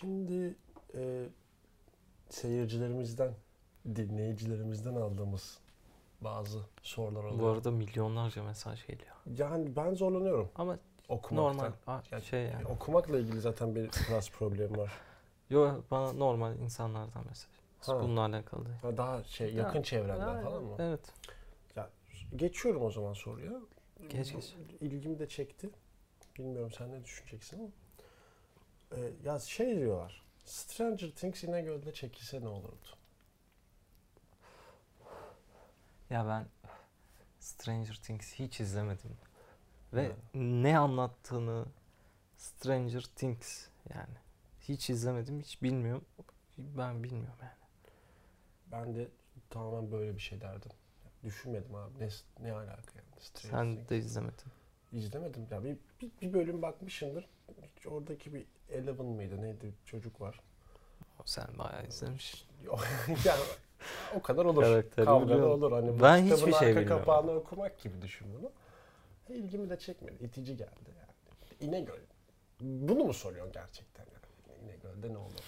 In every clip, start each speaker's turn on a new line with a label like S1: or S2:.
S1: Şimdi e, seyircilerimizden, dinleyicilerimizden aldığımız bazı sorular oluyor.
S2: Bu arada milyonlarca mesaj geliyor.
S1: Yani ben zorlanıyorum
S2: Ama
S1: okumakta.
S2: normal a-
S1: Yani-
S2: şey yani.
S1: Okumakla ilgili zaten bir biraz problem var.
S2: Yo bana normal insanlardan mesaj.
S1: Ha.
S2: Bununla alakalı değil.
S1: Ha, Daha şey yakın
S2: Ya,
S1: çevrenden
S2: Ya,
S1: falan mı?
S2: Evet.
S1: Geçiyorum o zaman soruya.
S2: Geç, geç.
S1: İlgimi de çekti. Bilmiyorum sen ne düşüneceksin ama. Ee, ya şey diyorlar. Stranger Things İnegöl'de çekilse ne olurdu?
S2: Ya ben Stranger Things hiç izlemedim. Ve
S1: Ya.
S2: ne anlattığını Stranger Things yani hiç izlemedim, hiç bilmiyorum. Ben bilmiyorum yani.
S1: Ben de tamamen böyle bir şey derdim. Düşünmedim abi. Ne, ne alaka yani? Stranger
S2: Sen
S1: Things.
S2: de izlemedin.
S1: İzlemedim. Ya bir, bir, bir bölüm bakmışımdır. Oradaki bir Eleven mıydı neydi çocuk var.
S2: Sen bayağı izlemiş.
S1: yani o kadar olur.
S2: Karakteri
S1: Kavgalı
S2: biliyorum.
S1: olur. Hani bu
S2: Ben hiçbir şey
S1: arka
S2: bilmiyorum.
S1: kapağını okumak gibi düşün bunu. İlgimi de çekmedi. İtici geldi yani. İnegöl. Bunu mu soruyorsun gerçekten yani? İnegöl'de ne olur?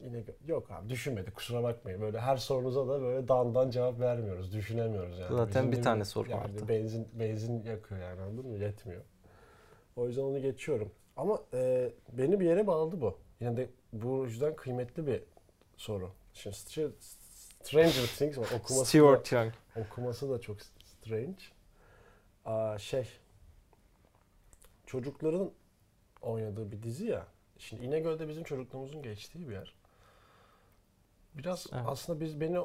S1: İnegöl. Yok abi düşünmedi kusura bakmayın. Böyle her sorunuza da böyle dandan cevap vermiyoruz. Düşünemiyoruz yani.
S2: Zaten
S1: Bizim
S2: bir tane soru
S1: yani
S2: vardı.
S1: Benzin, benzin yakıyor yani anladın mı? Yetmiyor. O yüzden onu geçiyorum. Ama e, beni bir yere bağladı bu. Yine de bu yüzden kıymetli bir soru. Şimdi Str- Stranger Things. Okuması da,
S2: Stuart Young.
S1: okuması da çok strange. Aa, şey çocukların oynadığı bir dizi ya. Şimdi İnegöl'de bizim çocukluğumuzun geçtiği bir yer. Biraz
S2: Evet.
S1: aslında biz beni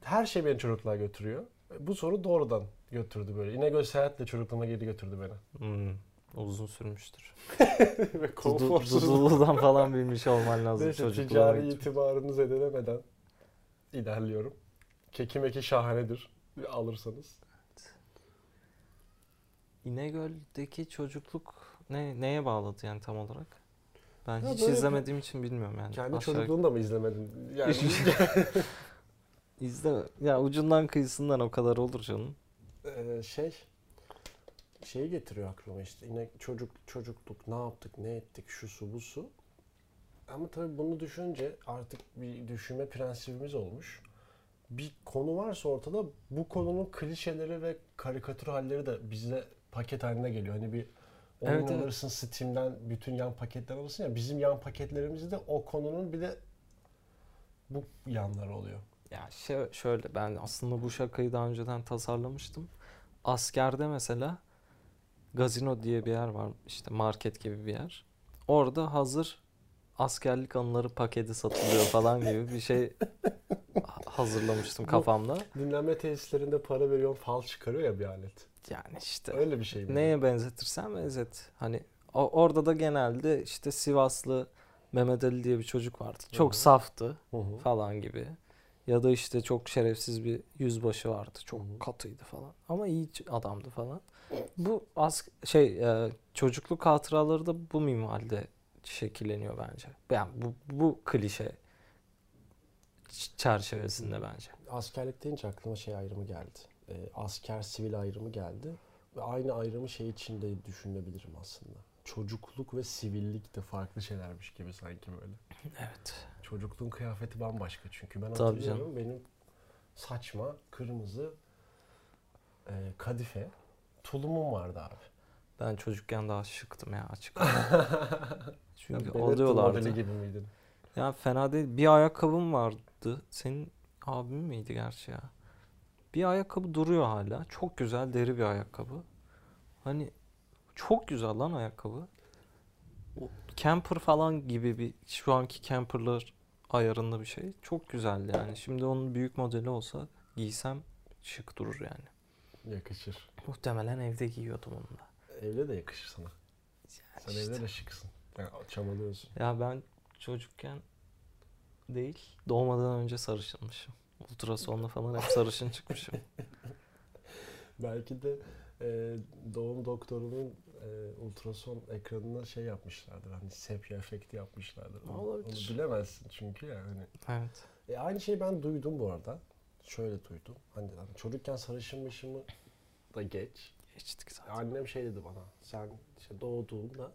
S1: her şey beni çocukluğa götürüyor. Bu soru doğrudan götürdü böyle. İnegöl seyahatle çocukluğuma geri götürdü beni.
S2: Hmm, uzun sürmüştür.
S1: Ve konforsuz.
S2: Dudullu'dan falan bilmiş olman lazım
S1: Neyse
S2: çocukluğa.
S1: ticari itibarını zedelemeden ilerliyorum. Keki meki şahanedir. Bir alırsanız.
S2: İnegöl'deki çocukluk ne neye bağladı yani tam olarak? Ben
S1: Ya
S2: hiç izlemediğim için bilmiyorum yani.
S1: Kendi
S2: Aşağı-
S1: çocukluğunu da mı izlemedin? Yani
S2: İzle. Ya ucundan kıyısından o kadar olur canım.
S1: Ee, şey şeyi getiriyor aklıma işte yine çocuk çocukluk ne yaptık ne ettik şu su bu su ama tabii bunu düşününce artık bir düşünme prensibimiz olmuş bir konu varsa ortada bu konunun klişeleri ve karikatür halleri de bize paket haline geliyor hani bir oyun
S2: Evet, evet.
S1: alırsın Steam'den bütün yan paketler alırsın ya bizim yan paketlerimizde o konunun bir de bu yanları oluyor.
S2: Ya şö- şöyle ben aslında bu şakayı daha önceden tasarlamıştım. Askerde mesela Gazino diye bir yer var işte market gibi bir yer. Orada hazır askerlik anıları paketi satılıyor falan gibi bir şey ha- hazırlamıştım kafamda.
S1: Dinlenme tesislerinde para veriyor fal çıkarıyor ya bir alet.
S2: Yani işte
S1: Öyle bir şey mi?
S2: neye benzetirsen benzet. Hani orada da genelde işte Sivaslı Mehmet Ali diye bir çocuk vardı. Çok
S1: Hı hı.
S2: saftı
S1: Hı hı.
S2: falan gibi. Ya da işte çok şerefsiz bir yüzbaşı vardı. Çok
S1: Hı hı.
S2: katıydı falan. Ama iyi adamdı falan. Bu az şey e, çocukluk hatıraları da bu minvalde şekilleniyor bence. Yani bu bu klişe çerçevesinde bence.
S1: Askerlik deyince aklıma şey ayrımı geldi. Ee, asker sivil ayrımı geldi. Ve aynı ayrımı şey içinde düşünebilirim aslında. Çocukluk ve sivillik de farklı şeylermiş gibi sanki böyle.
S2: Evet.
S1: Çocukluğun kıyafeti bambaşka çünkü ben
S2: Tabii
S1: hatırlıyorum benim saçma kırmızı e, kadife tulumum vardı abi.
S2: Ben çocukken daha şıktım ya açık. Çünkü
S1: modeli
S2: alıyorlardı.
S1: gibi miydin?
S2: Ya fena değil. Bir ayakkabım vardı. Senin abim miydi gerçi ya? Bir ayakkabı duruyor hala. Çok güzel deri bir ayakkabı. Hani çok güzel lan ayakkabı. O camper falan gibi bir şu anki camperlar ayarında bir şey. Çok güzeldi yani. Şimdi onun büyük modeli olsa giysem şık durur yani.
S1: Yakışır.
S2: Muhtemelen evde giyiyordum onu da.
S1: Evde de yakışır sana.
S2: Yani
S1: Sen
S2: işte.
S1: evde de şıksın. Yani çabalıyorsun.
S2: Ya ben çocukken değil, doğmadan önce sarışınmışım. Ultrasonla falan hep sarışın çıkmışım.
S1: Belki de e, doğum doktorunun e, ultrason ekranına şey yapmışlardır. Hani sepya efekti yapmışlardır.
S2: Olabilir.
S1: onu bilemezsin çünkü yani.
S2: Evet.
S1: E, aynı şeyi ben duydum bu arada. Şöyle duydum. Hani, çocukken sarışınmışımı da geç.
S2: Geçtik zaten.
S1: Annem şey dedi bana. Sen işte doğduğunda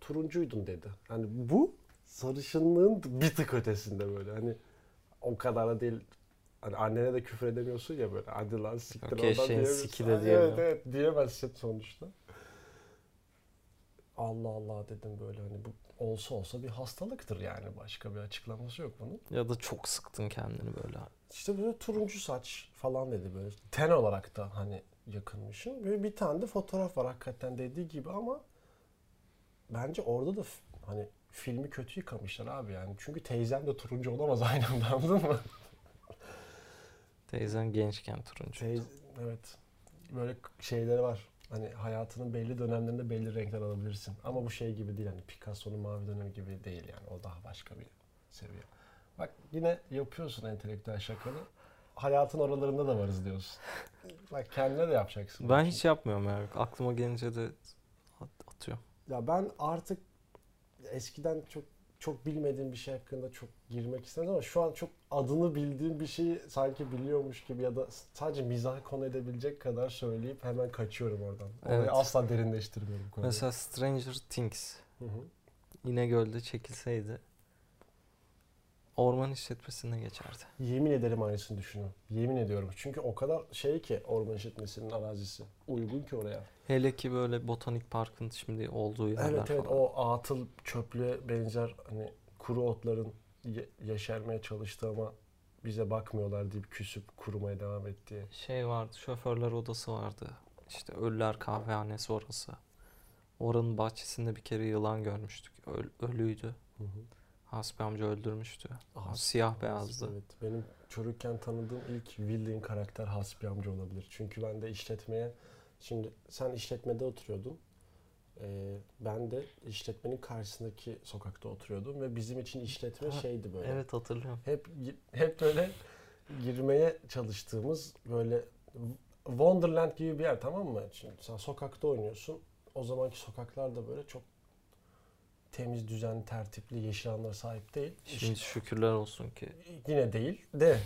S1: turuncuydun dedi. Hani bu sarışınlığın bir tık ötesinde böyle. Hani o kadar da değil. Hani annene de küfür edemiyorsun ya böyle. Hadi lan siktir
S2: Okey,
S1: oradan
S2: şey,
S1: diyemiyorsun.
S2: siki de
S1: Ha, Evet evet diyemezsin sonuçta. Allah Allah dedim böyle hani bu olsa olsa bir hastalıktır yani başka bir açıklaması yok bunun.
S2: Ya da çok sıktın kendini böyle.
S1: İşte böyle turuncu saç falan dedi böyle. Ten olarak da hani yakınmışım. Böyle bir tane de fotoğraf var hakikaten dediği gibi ama bence orada da hani filmi kötü yıkamışlar abi yani. Çünkü teyzem de turuncu olamaz aynı anda anladın mı?
S2: Teyzen gençken turuncu.
S1: Teyze, evet. Böyle şeyleri var. Hani hayatının belli dönemlerinde belli renkler alabilirsin. Ama bu şey gibi değil hani Picasso'nun mavi dönemi gibi değil yani. O daha başka bir seviye. Bak yine yapıyorsun entelektüel şakanı. Hayatın oralarında da varız diyorsun. Bak kendine de yapacaksın.
S2: Ben hiç yapmıyorum ya. Aklıma gelince de at- atıyorum.
S1: Ya ben artık eskiden çok çok bilmediğim bir şey hakkında çok girmek istemedim ama şu an çok adını bildiğim bir şeyi sanki biliyormuş gibi ya da sadece mizah konu edebilecek kadar söyleyip hemen kaçıyorum oradan. Orayı
S2: Evet.
S1: asla derinleştirmiyorum konuyu.
S2: Mesela Stranger Things
S1: Hı hı.
S2: İnegöl'de çekilseydi orman işletmesine geçerdi.
S1: Yemin ederim aynısını düşünüyorum. Yemin ediyorum. Çünkü o kadar şey ki orman işletmesinin arazisi. Uygun ki oraya.
S2: Hele ki böyle botanik parkın şimdi olduğu yerler
S1: Evet evet
S2: falan.
S1: o atıl çöplüğe benzer hani kuru otların ye- yeşermeye çalıştı ama bize bakmıyorlar deyip küsüp kurumaya devam ettiği.
S2: Şey vardı, şoförler odası vardı. İşte Ölüler Kahvehanesi orası. Oranın bahçesinde bir kere yılan görmüştük. Öl- ölüydü.
S1: Hı hı.
S2: Hasbi amca öldürmüştü.
S1: Hasbi
S2: Siyah beyazdı.
S1: Evet. Benim çocukken tanıdığım ilk bildiğin karakter Hasbi amca olabilir. Çünkü ben de işletmeye şimdi sen işletmede oturuyordun. Ee, ben de işletmenin karşısındaki sokakta oturuyordum ve bizim için işletme
S2: Ha,
S1: şeydi böyle.
S2: Evet hatırlıyorum.
S1: Hep hep böyle girmeye çalıştığımız böyle Wonderland gibi bir yer tamam mı? Şimdi sen sokakta oynuyorsun. O zamanki sokaklar da böyle çok temiz, düzenli, tertipli, yeşil alanlara sahip değil.
S2: Şimdi şükürler olsun ki.
S1: Yine değil de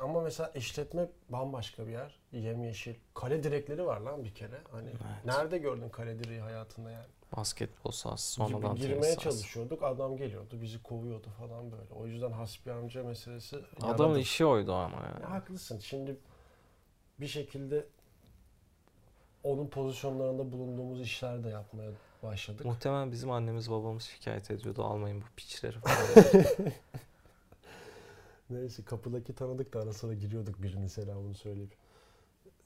S1: ama mesela işletme bambaşka bir yer. Yemyeşil. Kale direkleri var lan bir kere. Hani
S2: Evet.
S1: nerede gördün kale direği hayatında yani?
S2: Basketbol sahası
S1: Gibi
S2: sonradan tenis
S1: girmeye
S2: sahası.
S1: çalışıyorduk. Adam geliyordu, bizi kovuyordu falan böyle. O yüzden hasbi amca meselesi
S2: Adamın
S1: yaradı.
S2: işi oydu ama
S1: Ya
S2: yani.
S1: haklısın. Şimdi bir şekilde onun pozisyonlarında bulunduğumuz işler de yapmaya başladık.
S2: Muhtemelen bizim annemiz babamız şikayet ediyordu almayın bu piçleri falan.
S1: Neyse kapıdaki tanıdık da ara sıra giriyorduk birinin selamını söyleyip.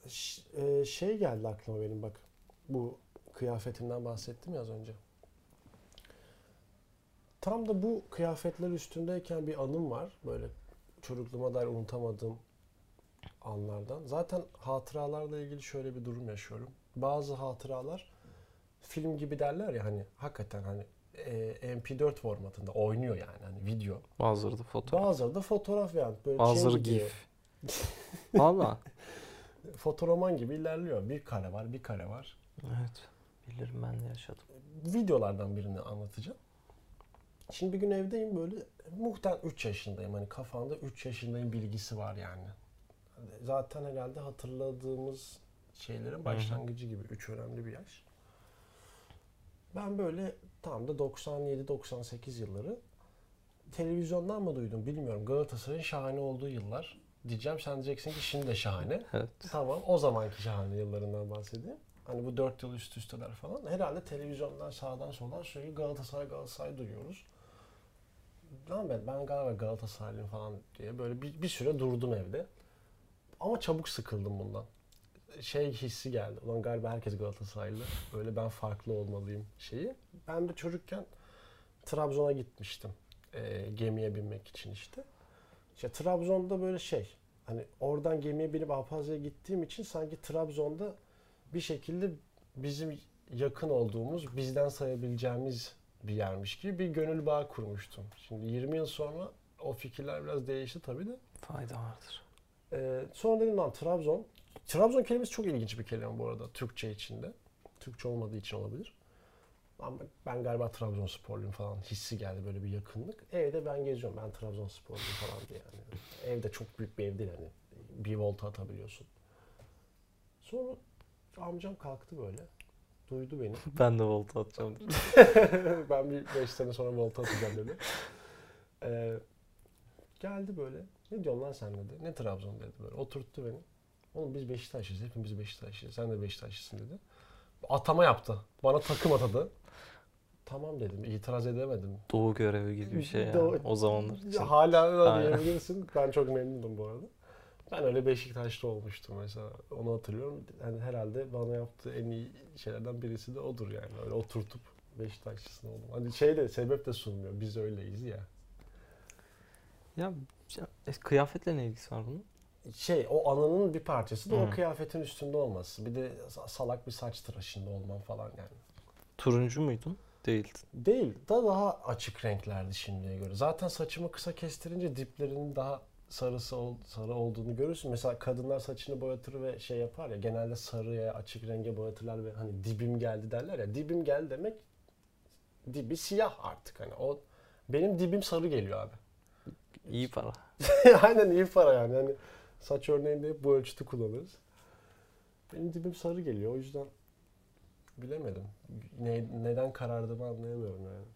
S1: Ş- e, şey geldi aklıma benim bak. Bu kıyafetimden bahsettim ya az önce. Tam da bu kıyafetler üstündeyken bir anım var. Böyle çocukluğuma dair unutamadığım anlardan. Zaten hatıralarla ilgili şöyle bir durum yaşıyorum. Bazı hatıralar film gibi derler ya hani hakikaten hani e, MP4 formatında oynuyor yani hani video.
S2: Bazıları da fotoğraf.
S1: Bazıları da fotoğraf yani. Böyle
S2: Bazıları
S1: şey
S2: gif. Valla.
S1: Fotoroman gibi ilerliyor. Bir kare var, bir kare var.
S2: Evet. Bilirim ben de yaşadım.
S1: Videolardan birini anlatacağım. Şimdi bir gün evdeyim böyle muhtemelen 3 yaşındayım. Hani kafamda 3 yaşındayım bilgisi var yani. Zaten herhalde hatırladığımız şeylerin başlangıcı gibi. 3 önemli bir yaş. Ben böyle tam da 97-98 yılları televizyondan mı duydum bilmiyorum. Galatasaray'ın şahane olduğu yıllar. Diyeceğim sen diyeceksin ki şimdi de şahane.
S2: Evet.
S1: Tamam o zamanki şahane yıllarından bahsedeyim. Hani bu dört yıl üst üsteler falan. Herhalde televizyondan sağdan soldan sürekli Galatasaray Galatasaray duyuyoruz. Lan ben, ben galiba Galatasaraylıyım falan diye böyle bir, bir süre durdum evde. Ama çabuk sıkıldım bundan. Şey hissi geldi. Ulan galiba herkes Galatasaraylı. Böyle ben farklı olmalıyım şeyi. Ben de çocukken Trabzon'a gitmiştim. Ee, gemiye binmek için işte. İşte Trabzon'da böyle şey. Hani oradan gemiye binip Alpazya'ya gittiğim için sanki Trabzon'da bir şekilde bizim yakın olduğumuz, bizden sayabileceğimiz bir yermiş gibi bir gönül bağı kurmuştum. Şimdi 20 yıl sonra o fikirler biraz değişti tabii de.
S2: Fayda vardır.
S1: Ee, sonra dedim lan Trabzon. Trabzon kelimesi çok ilginç bir kelime bu arada Türkçe içinde. Türkçe olmadığı için olabilir. Ama ben galiba Trabzonsporluyum falan hissi geldi böyle bir yakınlık. Evde ben geziyorum. Ben Trabzonsporluyum falan diye yani. Evde çok büyük bir ev değil hani. Bir volta atabiliyorsun. Sonra amcam kalktı böyle. Duydu beni.
S2: Ben de volta atacağım.
S1: ben bir 5 sene sonra volta atacağım dedi. Ee, geldi böyle. Ne diyorsun lan sen dedi. Ne Trabzon dedi böyle. Oturttu beni. Oğlum biz Beşiktaşlıyız. Hepimiz Beşiktaşlıyız. Sen de Beşiktaşlısın dedi. Atama yaptı. Bana takım atadı. Tamam dedim. İtiraz edemedim.
S2: Doğu görevi gibi bir şey yani.
S1: Doğu-
S2: O zamanlar için.
S1: Hala
S2: Aynen.
S1: diyebilirsin. Ben çok memnunum bu arada. Ben öyle Beşiktaşlı olmuştum mesela. Onu hatırlıyorum. Yani herhalde bana yaptığı en iyi şeylerden birisi de odur yani. Öyle oturtup Beşiktaşlısın oldum. Hani şey de sebep de sunmuyor. Biz öyleyiz ya.
S2: Ya e, kıyafetle ne ilgisi var bunun?
S1: Şey o anının bir parçası da o
S2: Hı.
S1: kıyafetin üstünde olması. Bir de sa- salak bir saç tıraşında olman falan yani.
S2: Turuncu muydun? Değildin.
S1: Değil. Da daha açık renklerdi şimdiye göre. Zaten saçımı kısa kestirince diplerinin daha sarısı ol- sarı olduğunu görürsün. Mesela kadınlar saçını boyatır ve şey yapar ya genelde sarıya açık renge boyatırlar ve hani dibim geldi derler ya. Dibim geldi demek dibi siyah artık hani o benim dibim sarı geliyor abi.
S2: İyi para.
S1: Aynen iyi para yani. yani saç örneğinde hep bu ölçütü kullanırız. Benim dibim sarı geliyor o yüzden bilemedim. Ne, neden karardığımı anlayamıyorum yani.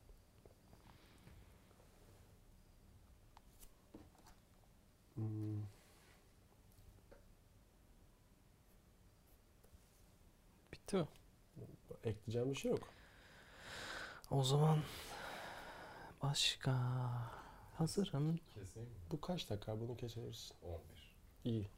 S1: Hmm.
S2: Bitti mi?
S1: Ekleyeceğim bir şey yok.
S2: O zaman başka hazırım.
S3: Keseyim mi?
S1: Bu kaç dakika? Bunu kesebilirsin.
S3: 11.
S1: İyi.